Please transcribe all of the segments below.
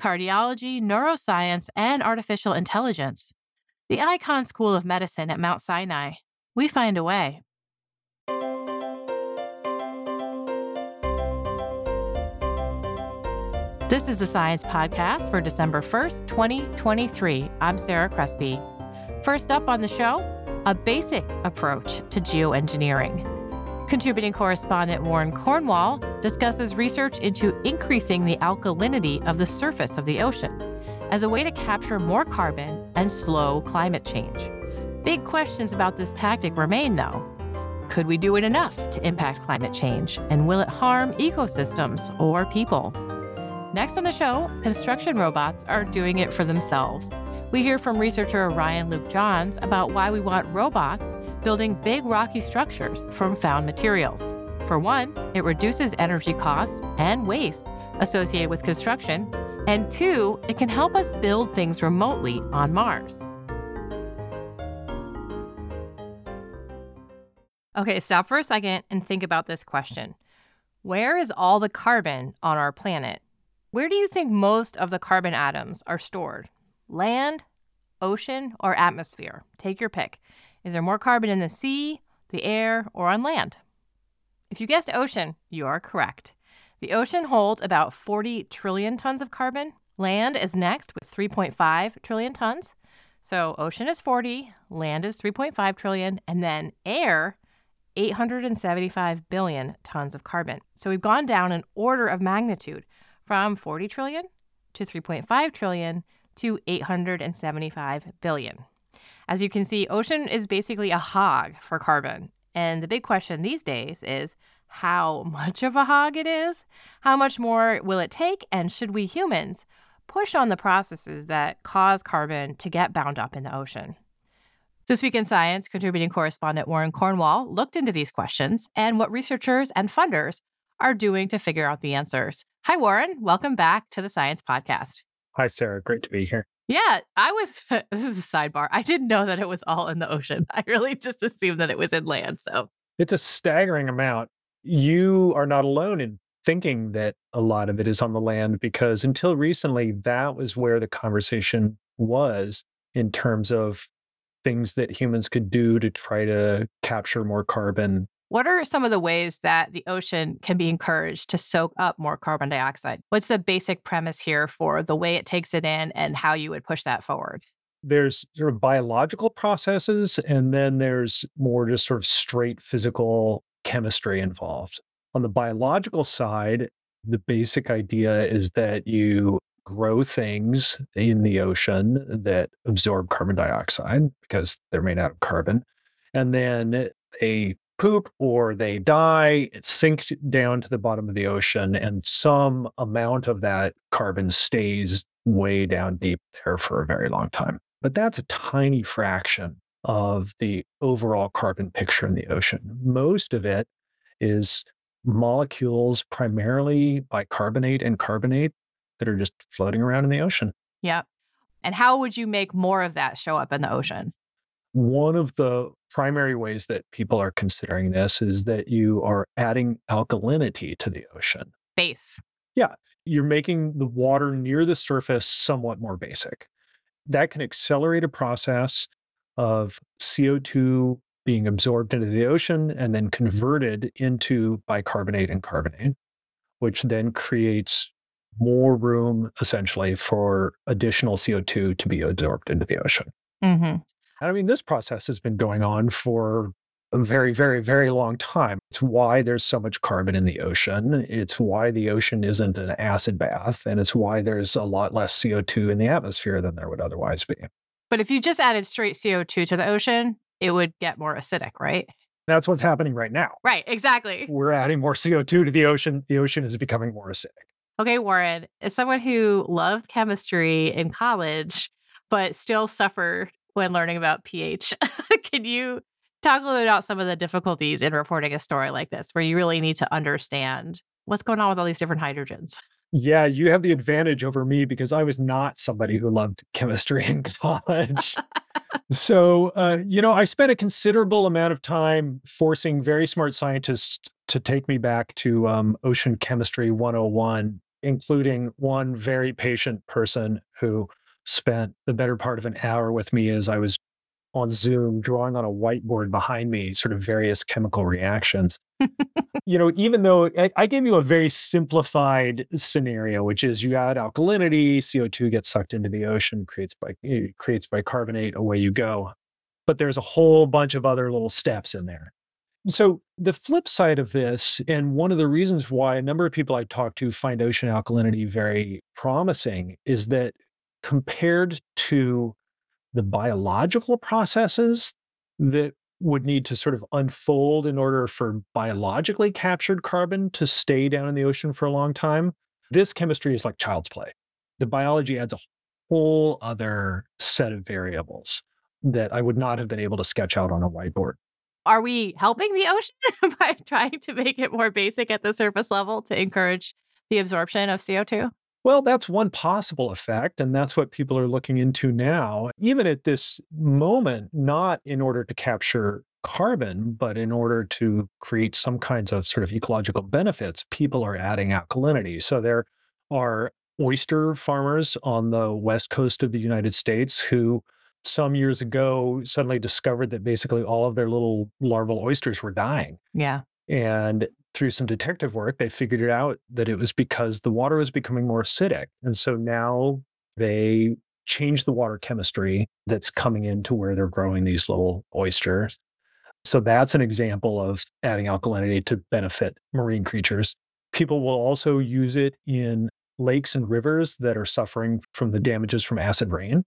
cardiology, neuroscience, and artificial intelligence. The Icahn School of Medicine at Mount Sinai. We find a way. This is the Science Podcast for December 1st, 2023. I'm Sarah Crespi. First up on the show, a basic approach to geoengineering. Contributing correspondent Warren Cornwall discusses research into increasing the alkalinity of the surface of the ocean as a way to capture more carbon and slow climate change. Big questions about this tactic remain, though. Could we do it enough to impact climate change? And will it harm ecosystems or people? Next on the show, construction robots are doing it for themselves. We hear from researcher Ryan Luke Johns about why we want robots building big rocky structures from found materials. For one, it reduces energy costs and waste associated with construction. And two, it can help us build things remotely on Mars. Okay, stop for a second and think about this question Where is all the carbon on our planet? Where do you think most of the carbon atoms are stored? Land, ocean, or atmosphere? Take your pick. Is there more carbon in the sea, the air, or on land? If you guessed ocean, you are correct. The ocean holds about 40 trillion tons of carbon. Land is next with 3.5 trillion tons. So ocean is 40, land is 3.5 trillion, and then air 875 billion tons of carbon. So we've gone down an order of magnitude from 40 trillion to 3.5 trillion to 875 billion. As you can see, ocean is basically a hog for carbon. And the big question these days is how much of a hog it is? How much more will it take? And should we humans push on the processes that cause carbon to get bound up in the ocean? This Week in Science contributing correspondent Warren Cornwall looked into these questions and what researchers and funders are doing to figure out the answers. Hi, Warren. Welcome back to the Science Podcast. Hi, Sarah. Great to be here. Yeah, I was. This is a sidebar. I didn't know that it was all in the ocean. I really just assumed that it was in land. So it's a staggering amount. You are not alone in thinking that a lot of it is on the land because until recently, that was where the conversation was in terms of things that humans could do to try to capture more carbon what are some of the ways that the ocean can be encouraged to soak up more carbon dioxide? What's the basic premise here for the way it takes it in and how you would push that forward? There's sort of biological processes, and then there's more just sort of straight physical chemistry involved. On the biological side, the basic idea is that you grow things in the ocean that absorb carbon dioxide because they're made out of carbon. And then a poop or they die, it sinks down to the bottom of the ocean, and some amount of that carbon stays way down deep there for a very long time. But that's a tiny fraction of the overall carbon picture in the ocean. Most of it is molecules, primarily bicarbonate and carbonate, that are just floating around in the ocean. Yep. And how would you make more of that show up in the ocean? One of the primary ways that people are considering this is that you are adding alkalinity to the ocean. Base. Yeah. You're making the water near the surface somewhat more basic. That can accelerate a process of CO2 being absorbed into the ocean and then converted into bicarbonate and carbonate, which then creates more room essentially for additional CO2 to be absorbed into the ocean. Mm-hmm. I mean, this process has been going on for a very, very, very long time. It's why there's so much carbon in the ocean. It's why the ocean isn't an acid bath. And it's why there's a lot less CO2 in the atmosphere than there would otherwise be. But if you just added straight CO2 to the ocean, it would get more acidic, right? That's what's happening right now. Right, exactly. We're adding more CO2 to the ocean. The ocean is becoming more acidic. Okay, Warren, as someone who loved chemistry in college, but still suffered when learning about pH, can you talk a little bit about some of the difficulties in reporting a story like this, where you really need to understand what's going on with all these different hydrogens? Yeah, you have the advantage over me because I was not somebody who loved chemistry in college. so, uh, you know, I spent a considerable amount of time forcing very smart scientists to take me back to um, Ocean Chemistry 101 including one very patient person who spent the better part of an hour with me as I was on Zoom drawing on a whiteboard behind me, sort of various chemical reactions. you know, even though I, I, gave you a very simplified scenario, which is you add alkalinity, CO2 gets sucked into the ocean, creates by eh, creates bicarbonate, away you go. But there's a whole bunch of other little steps in there. So, the flip side of this, and one of the reasons why a number of people I talk to find ocean alkalinity very promising, is that compared to the biological processes that would need to sort of unfold in order for biologically captured carbon to stay down in the ocean for a long time, this chemistry is like child's play. The biology adds a whole other set of variables that I would not have been able to sketch out on a whiteboard are we helping the ocean by trying to make it more basic at the surface level to encourage the absorption of CO2? Well, that's one possible effect. And that's what people are looking into now, even at this moment, not in order to capture carbon, but in order to create some kinds of sort of ecological benefits, people are adding alkalinity. So there are oyster farmers on the west coast of the United States who some years ago suddenly discovered that basically all of their little larval oysters were dying. Yeah. And through some detective work, they figured out that it was because the water was becoming more acidic. And so now they changed the water chemistry that's coming into where they're growing these little oysters. So that's an example of adding alkalinity to benefit marine creatures. People will also use it in lakes and rivers that are suffering from the damages from acid rain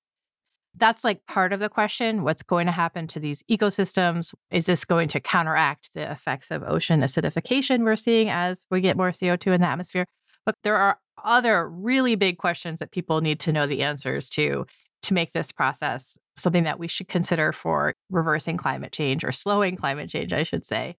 that's like part of the question. What's going to happen to these ecosystems? Is this going to counteract the effects of ocean acidification we're seeing as we get more CO2 in the atmosphere? But there are other really big questions that people need to know the answers to to make this process something that we should consider for reversing climate change or slowing climate change, I should say.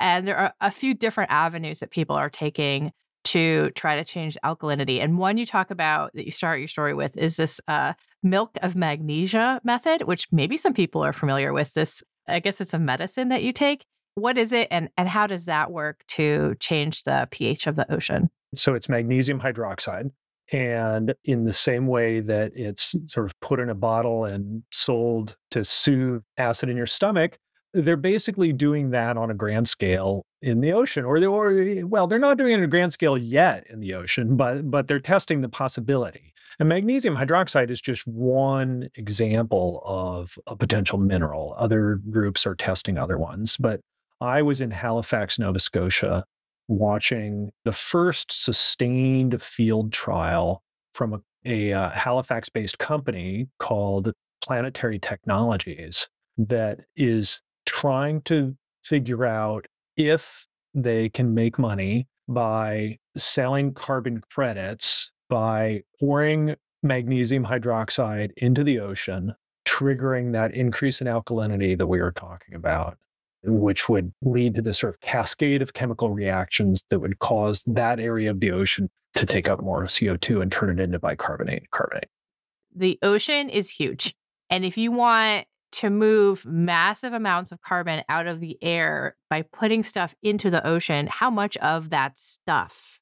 And there are a few different avenues that people are taking to try to change alkalinity. And one you talk about that you start your story with is this uh, milk of magnesia method, which maybe some people are familiar with. This, I guess it's a medicine that you take. What is it, and and how does that work to change the pH of the ocean? So it's magnesium hydroxide. And in the same way that it's sort of put in a bottle and sold to soothe acid in your stomach, they're basically doing that on a grand scale in the ocean or they or well they're not doing it on a grand scale yet in the ocean but but they're testing the possibility. And magnesium hydroxide is just one example of a potential mineral. Other groups are testing other ones but i was in halifax nova scotia watching the first sustained field trial from a, a uh, halifax based company called planetary technologies that is trying to figure out if they can make money by selling carbon credits by pouring magnesium hydroxide into the ocean, triggering that increase in alkalinity that we were talking about, which would lead to this sort of cascade of chemical reactions that would cause that area of the ocean to take up more CO2 and turn it into bicarbonate carbonate. The ocean is huge. And if you want to move massive amounts of carbon out of the air by putting stuff into the ocean, how much of that stuff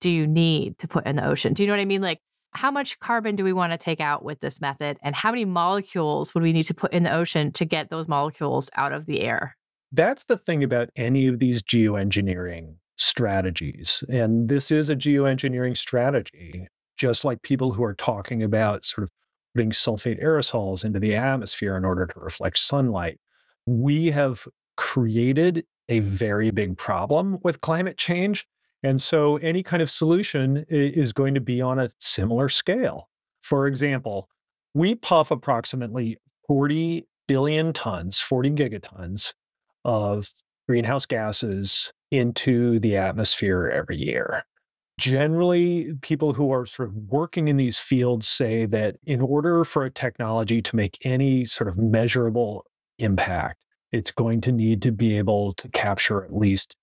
do you need to put in the ocean? Do you know what I mean? Like, how much carbon do we want to take out with this method? And how many molecules would we need to put in the ocean to get those molecules out of the air? That's the thing about any of these geoengineering strategies. And this is a geoengineering strategy, just like people who are talking about sort of putting sulfate aerosols into the atmosphere in order to reflect sunlight. We have created a very big problem with climate change. And so any kind of solution is going to be on a similar scale. For example, we puff approximately 40 billion tons, 40 gigatons of greenhouse gases into the atmosphere every year. Generally, people who are sort of working in these fields say that in order for a technology to make any sort of measurable impact, it's going to need to be able to capture at least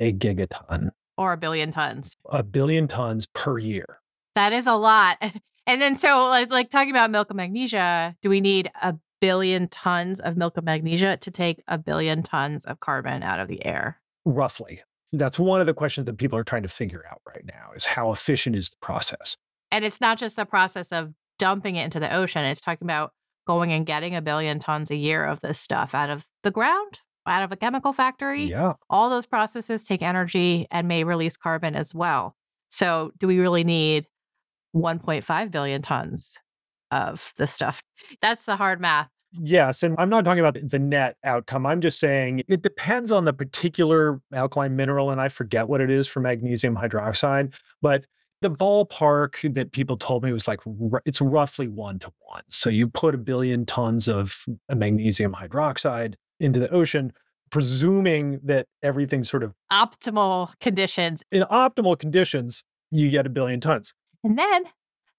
a gigaton or a billion tons. A billion tons per year. That is a lot. And then, so like, like talking about milk and magnesia, do we need a billion tons of milk and magnesia to take a billion tons of carbon out of the air? Roughly. That's one of the questions that people are trying to figure out right now is how efficient is the process? And it's not just the process of dumping it into the ocean, it's talking about going and getting a billion tons a year of this stuff out of the ground, out of a chemical factory. Yeah. All those processes take energy and may release carbon as well. So, do we really need 1.5 billion tons of this stuff? That's the hard math. Yes. And I'm not talking about the net outcome. I'm just saying it depends on the particular alkaline mineral. And I forget what it is for magnesium hydroxide. But the ballpark that people told me was like it's roughly one to one. So you put a billion tons of magnesium hydroxide into the ocean, presuming that everything's sort of optimal conditions. In optimal conditions, you get a billion tons. And then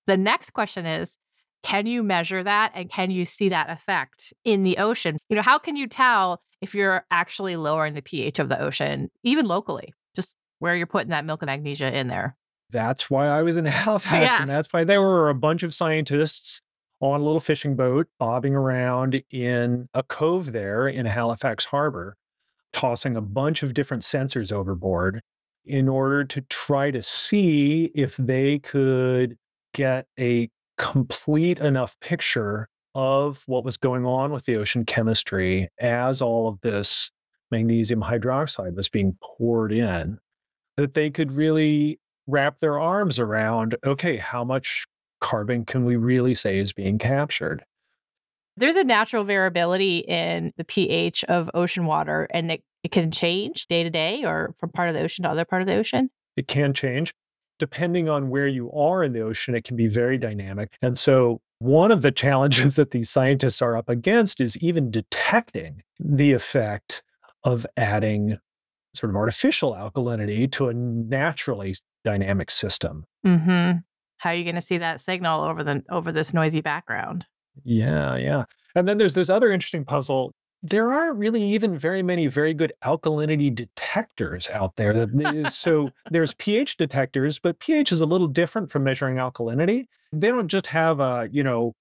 the next question is can you measure that and can you see that effect in the ocean? You know, how can you tell if you're actually lowering the pH of the ocean, even locally, just where you're putting that milk of magnesia in there? That's why I was in Halifax. Yeah. And that's why there were a bunch of scientists on a little fishing boat bobbing around in a cove there in Halifax Harbor, tossing a bunch of different sensors overboard in order to try to see if they could get a complete enough picture of what was going on with the ocean chemistry as all of this magnesium hydroxide was being poured in, that they could really wrap their arms around okay, how much carbon can we really say is being captured? There's a natural variability in the pH of ocean water, and it, it can change day to day or from part of the ocean to other part of the ocean. It can change. Depending on where you are in the ocean, it can be very dynamic. And so, one of the challenges that these scientists are up against is even detecting the effect of adding sort of artificial alkalinity to a naturally dynamic system. Mm-hmm. How are you going to see that signal over the over this noisy background? Yeah, yeah. And then there's this other interesting puzzle. There aren't really even very many very good alkalinity detectors out there. so there's pH detectors, but pH is a little different from measuring alkalinity. They don't just have a, you know,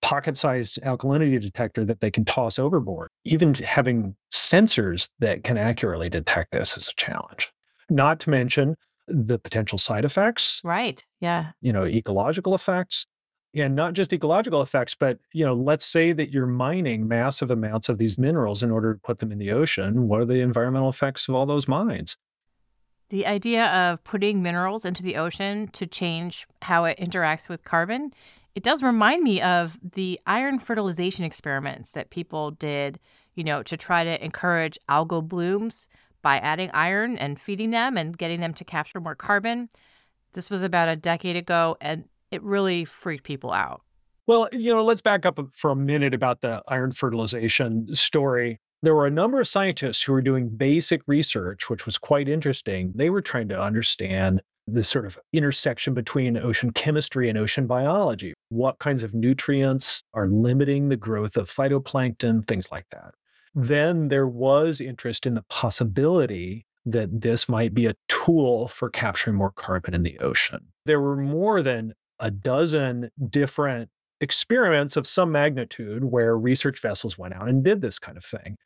pocket-sized alkalinity detector that they can toss overboard. Even having sensors that can accurately detect this is a challenge. Not to mention the potential side effects. Right. Yeah. You know, ecological effects. And not just ecological effects, but you know, let's say that you're mining massive amounts of these minerals in order to put them in the ocean. What are the environmental effects of all those mines? The idea of putting minerals into the ocean to change how it interacts with carbon, it does remind me of the iron fertilization experiments that people did, you know, to try to encourage algal blooms by adding iron and feeding them and getting them to capture more carbon. This was about a decade ago, and it really freaked people out. Well, you know, let's back up for a minute about the iron fertilization story. There were a number of scientists who were doing basic research, which was quite interesting. They were trying to understand the sort of intersection between ocean chemistry and ocean biology. What kinds of nutrients are limiting the growth of phytoplankton, things like that then there was interest in the possibility that this might be a tool for capturing more carbon in the ocean. There were more than a dozen different experiments of some magnitude where research vessels went out and did this kind of thing.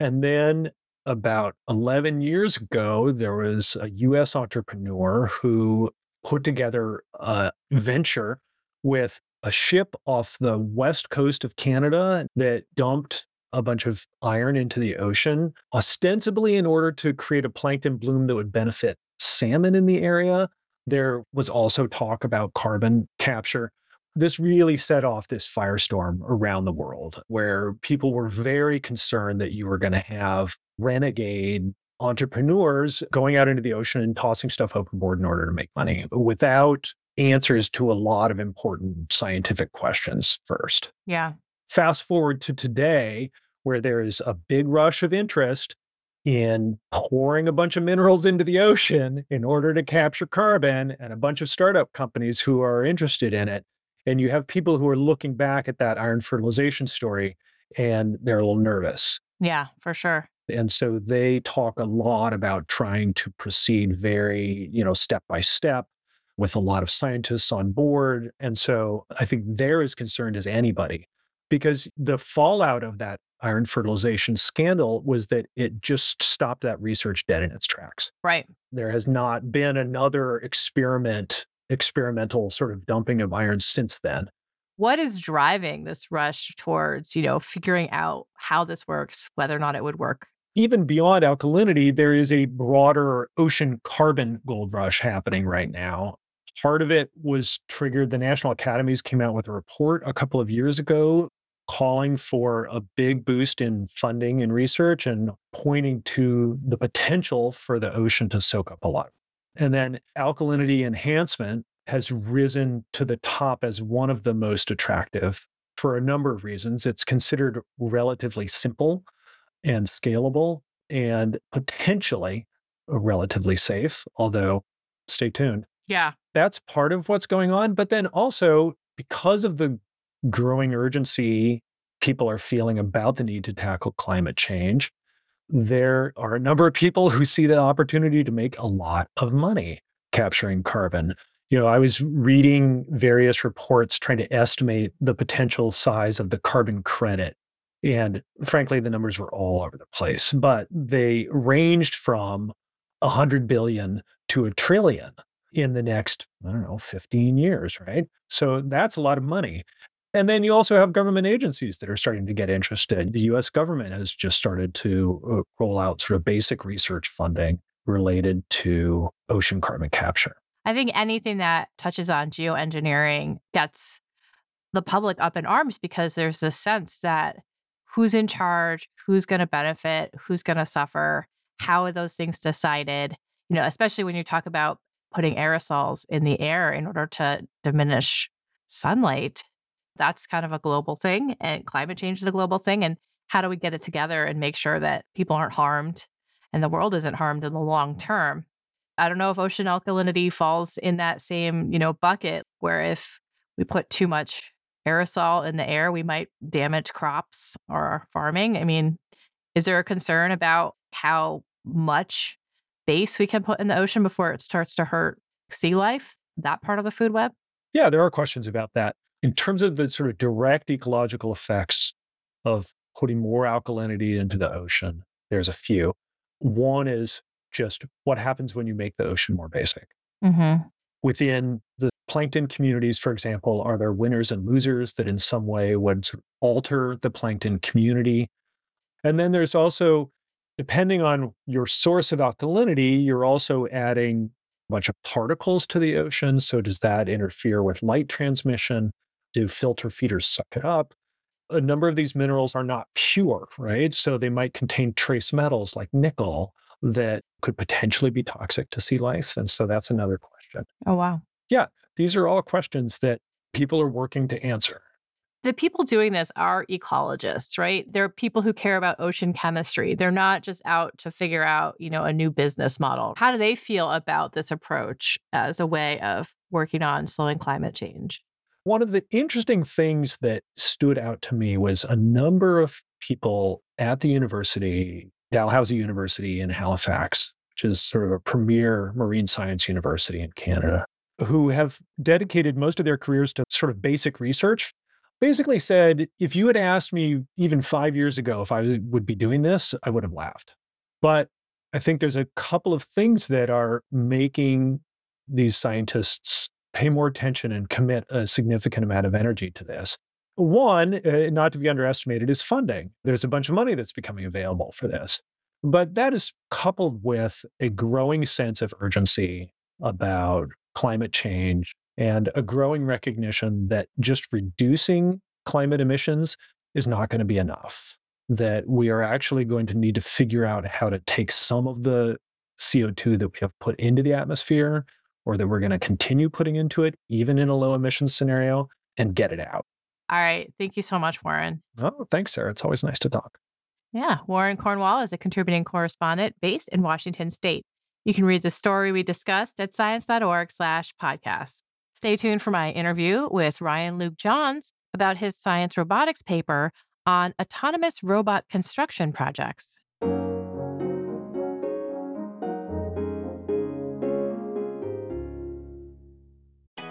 And then about 11 years ago, there was a US entrepreneur who put together a venture with a ship off the west coast of Canada that dumped a bunch of iron into the ocean, ostensibly in order to create a plankton bloom that would benefit salmon in the area. There was also talk about carbon capture. This really set off this firestorm around the world where people were very concerned that you were going to have renegade entrepreneurs going out into the ocean and tossing stuff overboard in order to make money without answers to a lot of important scientific questions first. Yeah. Fast forward to today, where there is a big rush of interest in pouring a bunch of minerals into the ocean in order to capture carbon and a bunch of startup companies who are interested in it. And you have people who are looking back at that iron fertilization story and they're a little nervous. Yeah, for sure. And so they talk a lot about trying to proceed very, you know, step by step with a lot of scientists on board. And so I think they're as concerned as anybody because the fallout of that iron fertilization scandal was that it just stopped that research dead in its tracks. Right. There has not been another experiment, experimental sort of dumping of iron since then. What is driving this rush towards, you know, figuring out how this works, whether or not it would work? Even beyond alkalinity, there is a broader ocean carbon gold rush happening right now. Part of it was triggered. The National Academies came out with a report a couple of years ago calling for a big boost in funding and research and pointing to the potential for the ocean to soak up a lot. And then alkalinity enhancement has risen to the top as one of the most attractive for a number of reasons. It's considered relatively simple and scalable and potentially relatively safe, although stay tuned. Yeah. That's part of what's going on. But then also, because of the growing urgency people are feeling about the need to tackle climate change, there are a number of people who see the opportunity to make a lot of money capturing carbon. You know, I was reading various reports trying to estimate the potential size of the carbon credit. And frankly, the numbers were all over the place, but they ranged from 100 billion to a trillion in the next, I don't know, 15 years, right? So that's a lot of money. And then you also have government agencies that are starting to get interested. The US government has just started to uh, roll out sort of basic research funding related to ocean carbon capture. I think anything that touches on geoengineering gets the public up in arms because there's this sense that who's in charge, who's going to benefit, who's going to suffer, how are those things decided? You know, especially when you talk about putting aerosols in the air in order to diminish sunlight that's kind of a global thing and climate change is a global thing and how do we get it together and make sure that people aren't harmed and the world isn't harmed in the long term? I don't know if ocean alkalinity falls in that same you know bucket where if we put too much aerosol in the air we might damage crops or farming. I mean is there a concern about how much base we can put in the ocean before it starts to hurt sea life that part of the food web? Yeah there are questions about that in terms of the sort of direct ecological effects of putting more alkalinity into the ocean, there's a few. One is just what happens when you make the ocean more basic. Mm-hmm. Within the plankton communities, for example, are there winners and losers that in some way would sort of alter the plankton community? And then there's also, depending on your source of alkalinity, you're also adding a bunch of particles to the ocean. So, does that interfere with light transmission? Do filter feeders suck it up? A number of these minerals are not pure, right? So they might contain trace metals like nickel that could potentially be toxic to sea life. And so that's another question. Oh, wow. Yeah, these are all questions that people are working to answer. The people doing this are ecologists, right? They're people who care about ocean chemistry. They're not just out to figure out, you know, a new business model. How do they feel about this approach as a way of working on slowing climate change? One of the interesting things that stood out to me was a number of people at the university, Dalhousie University in Halifax, which is sort of a premier marine science university in Canada, who have dedicated most of their careers to sort of basic research. Basically, said, if you had asked me even five years ago if I would be doing this, I would have laughed. But I think there's a couple of things that are making these scientists pay more attention and commit a significant amount of energy to this. One, uh, not to be underestimated, is funding. There's a bunch of money that's becoming available for this. But that is coupled with a growing sense of urgency about climate change and a growing recognition that just reducing climate emissions is not going to be enough. That we are actually going to need to figure out how to take some of the CO2 that we have put into the atmosphere or that we're going to continue putting into it, even in a low emissions scenario, and get it out. All right. Thank you so much, Warren. Oh, thanks, Sarah. It's always nice to talk. Yeah, Warren Cornwall is a contributing correspondent based in Washington state. You can read the story we discussed at science.org slash podcast. Stay tuned for my interview with Ryan Luke Johns about his science robotics paper on autonomous robot construction projects.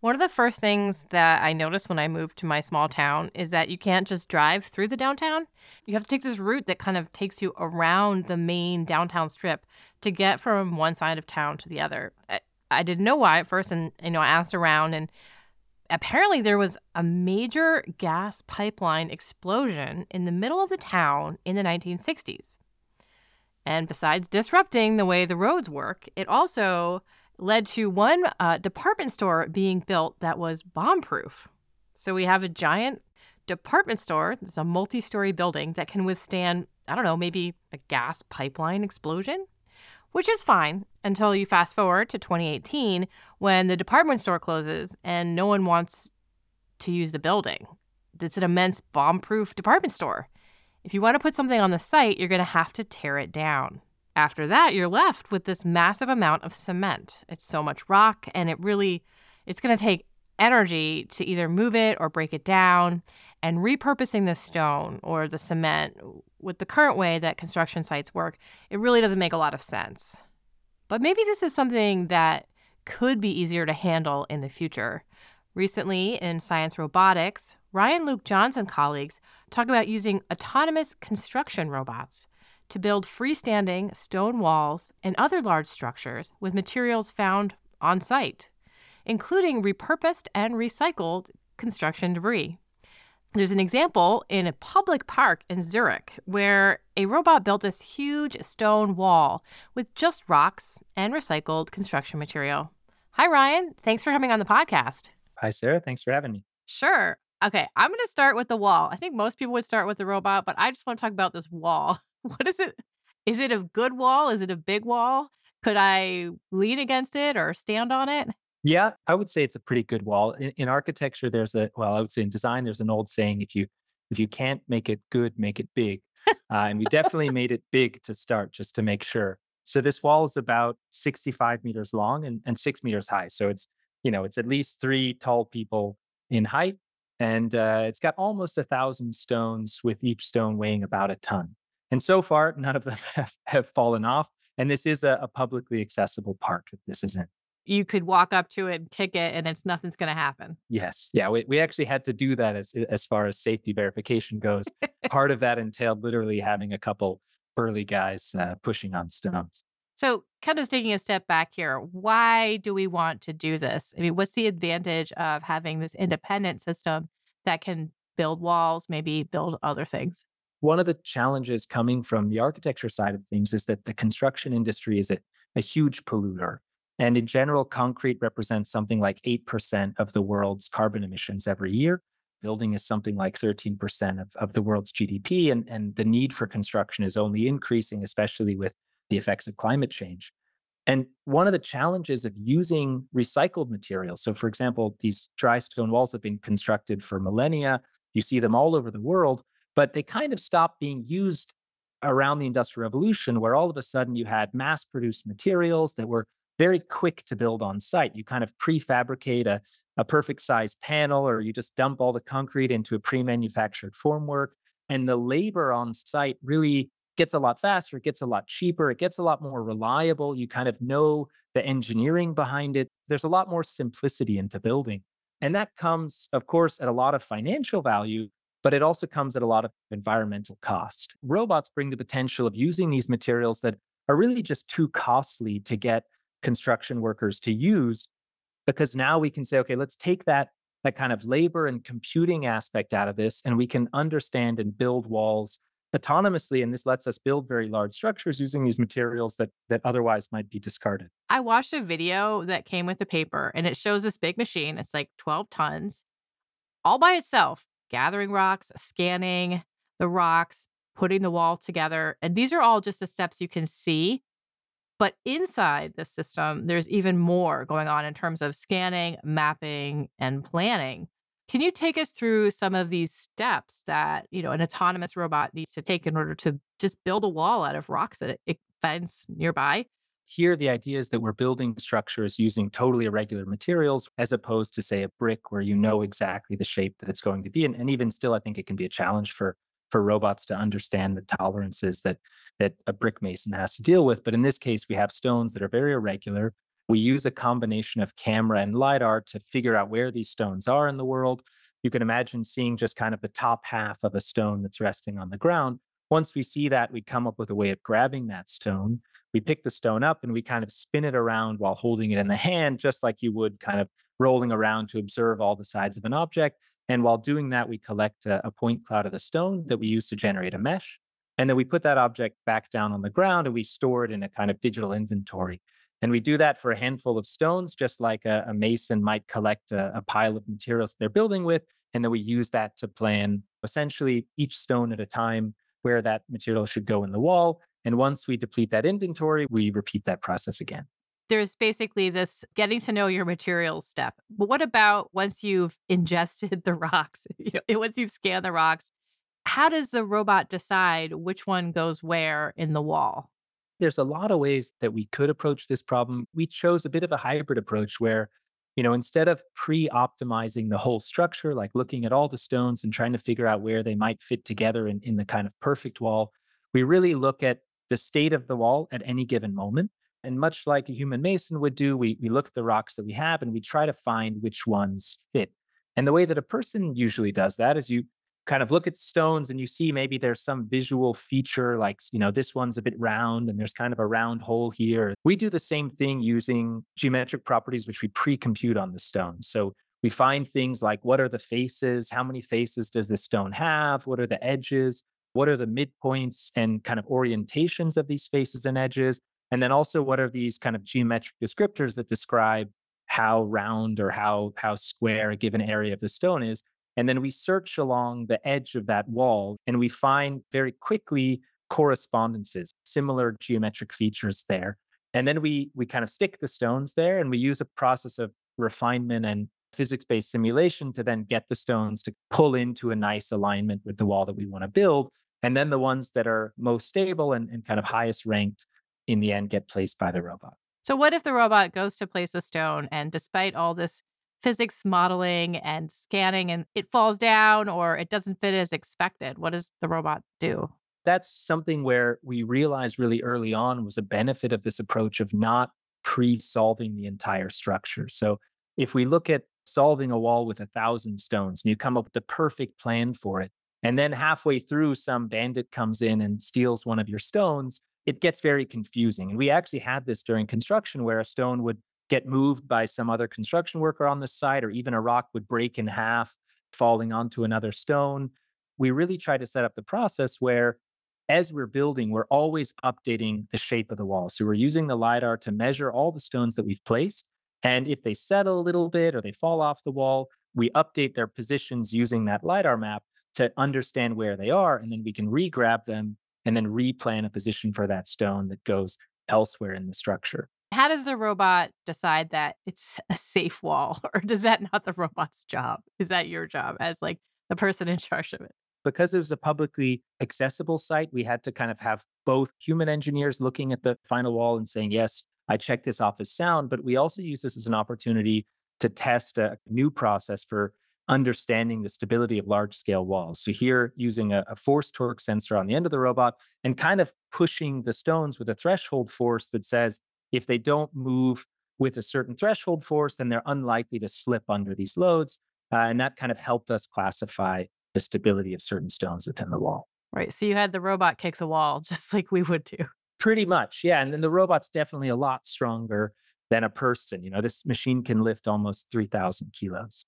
One of the first things that I noticed when I moved to my small town is that you can't just drive through the downtown. You have to take this route that kind of takes you around the main downtown strip to get from one side of town to the other. I, I didn't know why at first, and you know, I asked around, and apparently there was a major gas pipeline explosion in the middle of the town in the 1960s. And besides disrupting the way the roads work, it also led to one uh, department store being built that was bomb proof. So we have a giant department store, it's a multi story building that can withstand, I don't know, maybe a gas pipeline explosion which is fine until you fast forward to 2018 when the department store closes and no one wants to use the building. It's an immense bomb proof department store. If you want to put something on the site, you're going to have to tear it down. After that, you're left with this massive amount of cement. It's so much rock and it really it's going to take energy to either move it or break it down and repurposing the stone or the cement with the current way that construction sites work, it really doesn't make a lot of sense. But maybe this is something that could be easier to handle in the future. Recently, in Science Robotics, Ryan Luke Johnson colleagues talk about using autonomous construction robots to build freestanding stone walls and other large structures with materials found on site, including repurposed and recycled construction debris. There's an example in a public park in Zurich where a robot built this huge stone wall with just rocks and recycled construction material. Hi, Ryan. Thanks for coming on the podcast. Hi, Sarah. Thanks for having me. Sure. Okay, I'm going to start with the wall. I think most people would start with the robot, but I just want to talk about this wall. What is it? Is it a good wall? Is it a big wall? Could I lean against it or stand on it? Yeah, I would say it's a pretty good wall. In, in architecture, there's a well, I would say in design, there's an old saying: if you if you can't make it good, make it big. Uh, and we definitely made it big to start, just to make sure. So this wall is about 65 meters long and, and six meters high. So it's you know it's at least three tall people in height, and uh, it's got almost a thousand stones, with each stone weighing about a ton. And so far, none of them have, have fallen off. And this is a, a publicly accessible park that this is in you could walk up to it and kick it and it's nothing's going to happen. Yes. Yeah, we, we actually had to do that as as far as safety verification goes. Part of that entailed literally having a couple burly guys uh, pushing on stones. So, kind of taking a step back here, why do we want to do this? I mean, what's the advantage of having this independent system that can build walls, maybe build other things? One of the challenges coming from the architecture side of things is that the construction industry is a, a huge polluter. And in general, concrete represents something like 8% of the world's carbon emissions every year. Building is something like 13% of, of the world's GDP. And, and the need for construction is only increasing, especially with the effects of climate change. And one of the challenges of using recycled materials, so for example, these dry stone walls have been constructed for millennia. You see them all over the world, but they kind of stopped being used around the Industrial Revolution, where all of a sudden you had mass produced materials that were very quick to build on site. You kind of prefabricate a, a perfect size panel, or you just dump all the concrete into a pre manufactured formwork. And the labor on site really gets a lot faster, it gets a lot cheaper, it gets a lot more reliable. You kind of know the engineering behind it. There's a lot more simplicity into building. And that comes, of course, at a lot of financial value, but it also comes at a lot of environmental cost. Robots bring the potential of using these materials that are really just too costly to get construction workers to use because now we can say okay let's take that that kind of labor and computing aspect out of this and we can understand and build walls autonomously. And this lets us build very large structures using these materials that, that otherwise might be discarded. I watched a video that came with the paper and it shows this big machine. It's like 12 tons all by itself, gathering rocks, scanning the rocks, putting the wall together. And these are all just the steps you can see. But inside the system, there's even more going on in terms of scanning, mapping, and planning. Can you take us through some of these steps that, you know, an autonomous robot needs to take in order to just build a wall out of rocks that it finds nearby? Here, the idea is that we're building structures using totally irregular materials as opposed to, say, a brick where you know exactly the shape that it's going to be. And, and even still, I think it can be a challenge for for robots to understand the tolerances that that a brick mason has to deal with. But in this case, we have stones that are very irregular. We use a combination of camera and LiDAR to figure out where these stones are in the world. You can imagine seeing just kind of the top half of a stone that's resting on the ground. Once we see that, we come up with a way of grabbing that stone. We pick the stone up and we kind of spin it around while holding it in the hand, just like you would kind of rolling around to observe all the sides of an object. And while doing that, we collect a, a point cloud of the stone that we use to generate a mesh. And then we put that object back down on the ground and we store it in a kind of digital inventory. And we do that for a handful of stones, just like a, a mason might collect a, a, pile of materials they're building with. And then we use that to plan essentially each stone at a time where that material should go in the wall. And once we deplete that inventory, we repeat that process again. There's basically this getting to know your materials step. But what about once you've ingested the rocks, you know, once you've scanned the rocks, how does the robot decide which one goes where in the wall? there's a lot of ways that we could approach this problem. We chose a bit of a hybrid approach where, you know, instead of pre optimizing the whole structure, like looking at all the stones and trying to figure out where they might fit together in, in the kind of perfect wall, we really look at the state of the wall at any given moment. And much like a human mason would do, we, we look at the rocks that we have and we try to find which ones fit. And the way that a person usually does that is you kind of look at stones and you see maybe there's some visual feature like you know this one's a bit round and there's kind of a round hole here we do the same thing using geometric properties which we pre-compute on the stone so we find things like what are the faces how many faces does this stone have what are the edges what are the midpoints and kind of orientations of these faces and edges and then also what are these kind of geometric descriptors that describe how round or how how square a given area of the stone is and then we search along the edge of that wall and we find very quickly correspondences, similar geometric features there. And then we we kind of stick the stones there and we use a process of refinement and physics-based simulation to then get the stones to pull into a nice alignment with the wall that we want to build. And then the ones that are most stable and, and kind of highest ranked in the end get placed by the robot. So what if the robot goes to place a stone and despite all this physics modeling and scanning and it falls down or it doesn't fit as expected? What does the robot do? That's something where we realized really early on was a benefit of this approach of not pre solving the entire structure. So if we look at solving a wall with a thousand stones and you come up with the perfect plan for it, and then halfway through, some bandit comes in and steals one of your stones, it gets very confusing. And we actually had this during construction where a stone would get moved by some other construction worker on the site, or even a rock would break in half, falling onto another stone. We really try to set up the process where, as we're building, we're always updating the shape of the wall. So we're using the LiDAR to measure all the stones that we've placed. And if they settle a little bit or they fall off the wall, we update their positions using that LiDAR map to understand where they are. And then we can re grab them and then replan a position for that stone that goes elsewhere in the structure. How does the robot decide that it's a safe wall or does that not the robot's job? Is that your job as like the person in charge of it? Because it was a publicly accessible site, we had to kind of have both human engineers looking at the final wall and saying, yes, I checked this off as sound, but we also use this as an opportunity to test a new process for understanding the stability of large scale walls. So, here using a, a, force torque sensor on the end of the robot and kind of pushing the stones with a threshold force that says, if they don't move with a certain threshold force, then they're unlikely to slip under these loads. Uh, and that kind of helped us classify the stability of certain stones within the wall. Right. So you had the robot kick the wall just like we would do. Pretty much. Yeah. And then the robot's definitely a lot stronger than a person. You know, this machine can lift almost 3,000 kilos.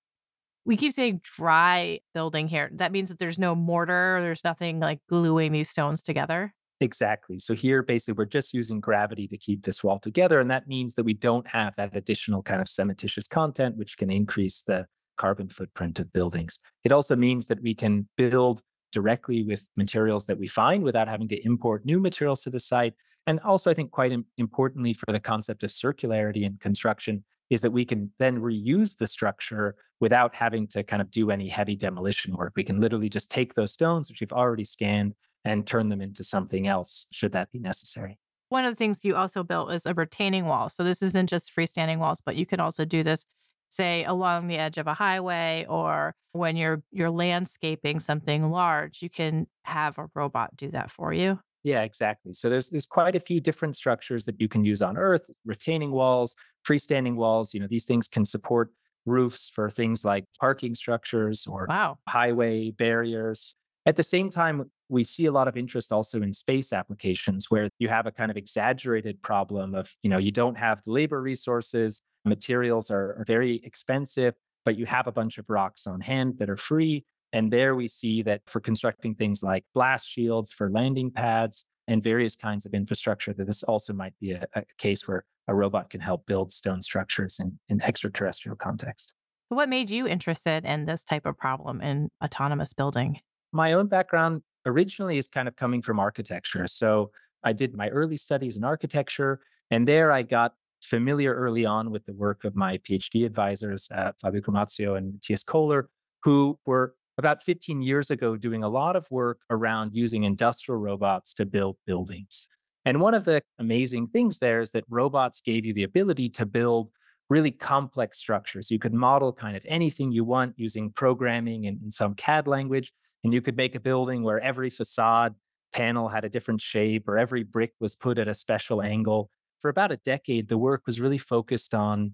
We keep saying dry building here. That means that there's no mortar, there's nothing like gluing these stones together. Exactly. So here, basically, we're just using gravity to keep this wall together. And that means that we don't have that additional kind of cementitious content, which can increase the carbon footprint of buildings. It also means that we can build directly with materials that we find without having to import new materials to the site. And also, I think quite importantly for the concept of circularity in construction is that we can then reuse the structure without having to kind of do any heavy demolition work. We can literally just take those stones, which we've already scanned, and turn them into something else should that be necessary. One of the things you also built is a retaining wall. So this isn't just freestanding walls, but you can also do this say along the edge of a highway or when you're you're landscaping something large, you can have a robot do that for you. Yeah, exactly. So there's there's quite a few different structures that you can use on Earth, retaining walls, freestanding walls. You know, these things can support roofs for things like parking structures or wow. highway barriers. At the same time, we see a lot of interest also in space applications where you have a kind of exaggerated problem of, you know, you don't have the labor resources, materials are, are very expensive, but you have a bunch of rocks on hand that are free. And there we see that for constructing things like blast shields for landing pads and various kinds of infrastructure, that this also might be a, a case where a robot can help build stone structures in, in extraterrestrial context. What made you interested in this type of problem in autonomous building? My own background originally is kind of coming from architecture. So I did my early studies in architecture, and there I got familiar early on with the work of my PhD advisors, uh, Fabio Gramazio and Matthias Kohler, who were about 15 years ago doing a lot of work around using industrial robots to build buildings. And one of the amazing things there is that robots gave you the ability to build really complex structures. You could model kind of anything you want using programming and in some CAD language. And you could make a building where every facade panel had a different shape or every brick was put at a special angle for about a decade, the work was really focused on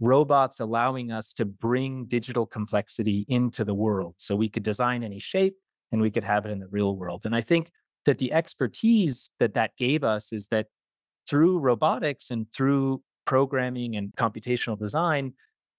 robots allowing us to bring digital complexity into the world. So we could design any shape and we could have it in the real world. And I think that the expertise that that gave us is that through robotics and through programming and computational design,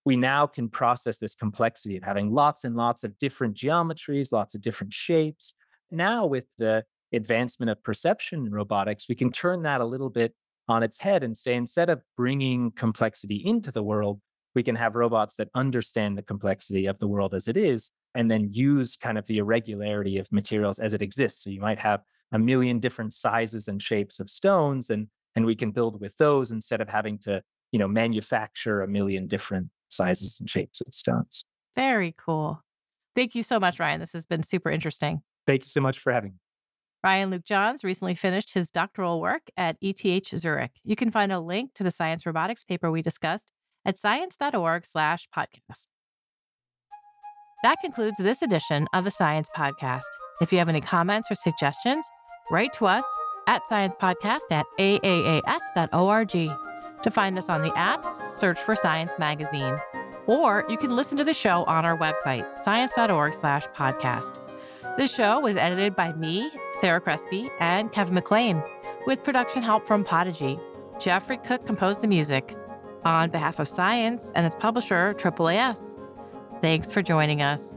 we now can process this complexity of having lots and lots of different geometries, lots of different shapes. Now, with the advancement of perception in robotics, we can turn that a little bit on its head and say instead of bringing complexity into the world, we can have robots that understand the complexity of the world as it is and then use kind of the irregularity of materials as it exists. So you might have a million different sizes and shapes of stones and and we can build with those instead of having to, you know, manufacture a million different sizes and shapes of stones. Very cool. Thank you so much, Ryan. This has been super interesting. Thank you so much for having me. Ryan Luke Johns recently finished his doctoral work at ETH Zurich. You can find a link to the science robotics paper we discussed at science.org/podcast. That concludes this edition of the Science Podcast. If you have any comments or suggestions, write to us at sciencepodcast at aaas.org. To find us on the apps, search for Science Magazine. Or you can listen to the show on our website, science.org/podcast. The show was edited by me, Sarah Crespi, and Kevin McLean, with production help from Podigy. Jeffrey Cook composed the music. On behalf of Science and its publisher, AAAS, thanks for joining us.